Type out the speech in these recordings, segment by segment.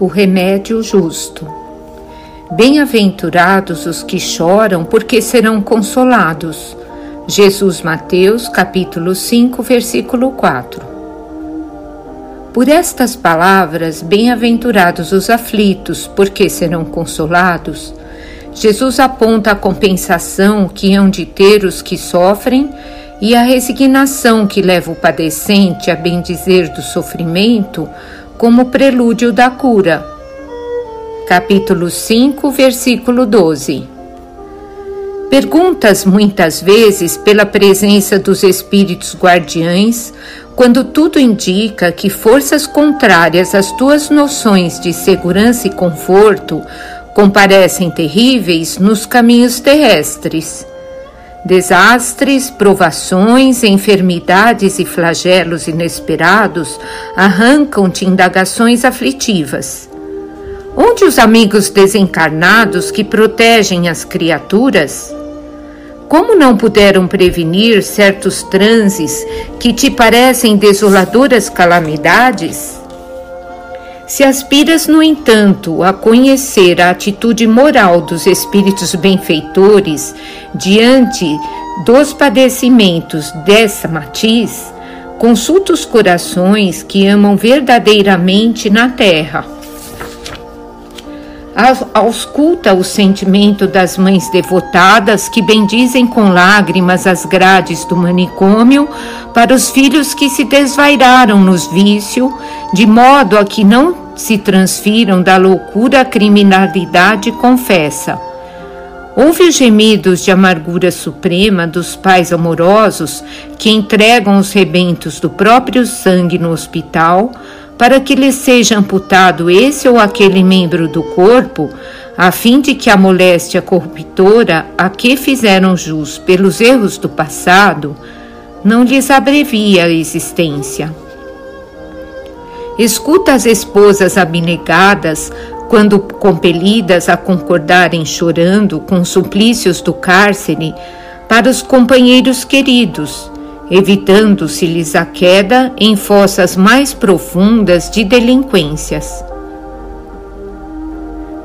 o remédio justo. Bem-aventurados os que choram, porque serão consolados. Jesus Mateus, capítulo 5, versículo 4. Por estas palavras, bem-aventurados os aflitos, porque serão consolados. Jesus aponta a compensação que hão de ter os que sofrem e a resignação que leva o padecente a bendizer do sofrimento como prelúdio da cura. Capítulo 5, versículo 12. Perguntas muitas vezes pela presença dos espíritos guardiães, quando tudo indica que forças contrárias às tuas noções de segurança e conforto comparecem terríveis nos caminhos terrestres. Desastres, provações, enfermidades e flagelos inesperados arrancam-te indagações aflitivas. Onde os amigos desencarnados que protegem as criaturas? Como não puderam prevenir certos transes que te parecem desoladoras calamidades? Se aspiras, no entanto, a conhecer a atitude moral dos espíritos benfeitores diante dos padecimentos dessa matiz, consulta os corações que amam verdadeiramente na terra. Ausculta o sentimento das mães devotadas que bendizem com lágrimas as grades do manicômio para os filhos que se desvairaram nos vícios, de modo a que não se transfiram da loucura à criminalidade confessa. Ouve os gemidos de amargura suprema dos pais amorosos que entregam os rebentos do próprio sangue no hospital para que lhe seja amputado esse ou aquele membro do corpo, a fim de que a moléstia corruptora a que fizeram jus pelos erros do passado não lhes abrevie a existência. Escuta as esposas abnegadas quando compelidas a concordarem chorando com os suplícios do cárcere para os companheiros queridos evitando-se-lhes a queda em fossas mais profundas de delinquências.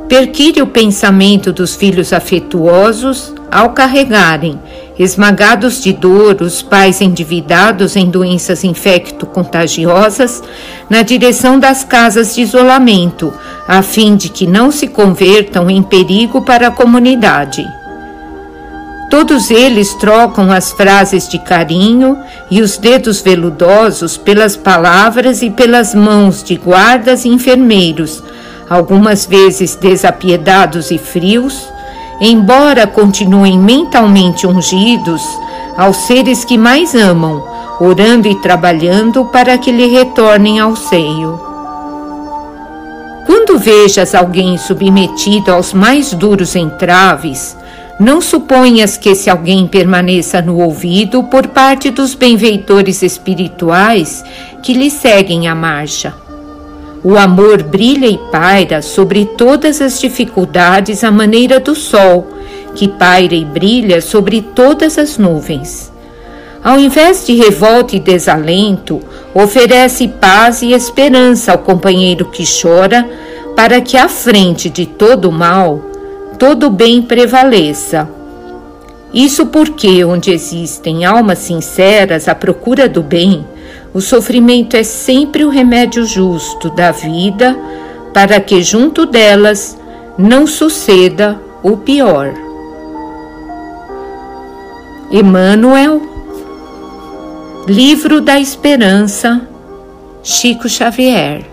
Perquire o pensamento dos filhos afetuosos ao carregarem, esmagados de dor, os pais endividados em doenças infecto-contagiosas na direção das casas de isolamento, a fim de que não se convertam em perigo para a comunidade. Todos eles trocam as frases de carinho e os dedos veludosos pelas palavras e pelas mãos de guardas e enfermeiros, algumas vezes desapiedados e frios, embora continuem mentalmente ungidos aos seres que mais amam, orando e trabalhando para que lhe retornem ao seio. Quando vejas alguém submetido aos mais duros entraves, não suponhas que esse alguém permaneça no ouvido por parte dos benfeitores espirituais que lhe seguem a marcha. O amor brilha e paira sobre todas as dificuldades à maneira do sol, que paira e brilha sobre todas as nuvens. Ao invés de revolta e desalento, oferece paz e esperança ao companheiro que chora, para que à frente de todo o mal todo bem prevaleça. Isso porque, onde existem almas sinceras à procura do bem, o sofrimento é sempre o remédio justo da vida para que junto delas não suceda o pior. Emmanuel, Livro da Esperança, Chico Xavier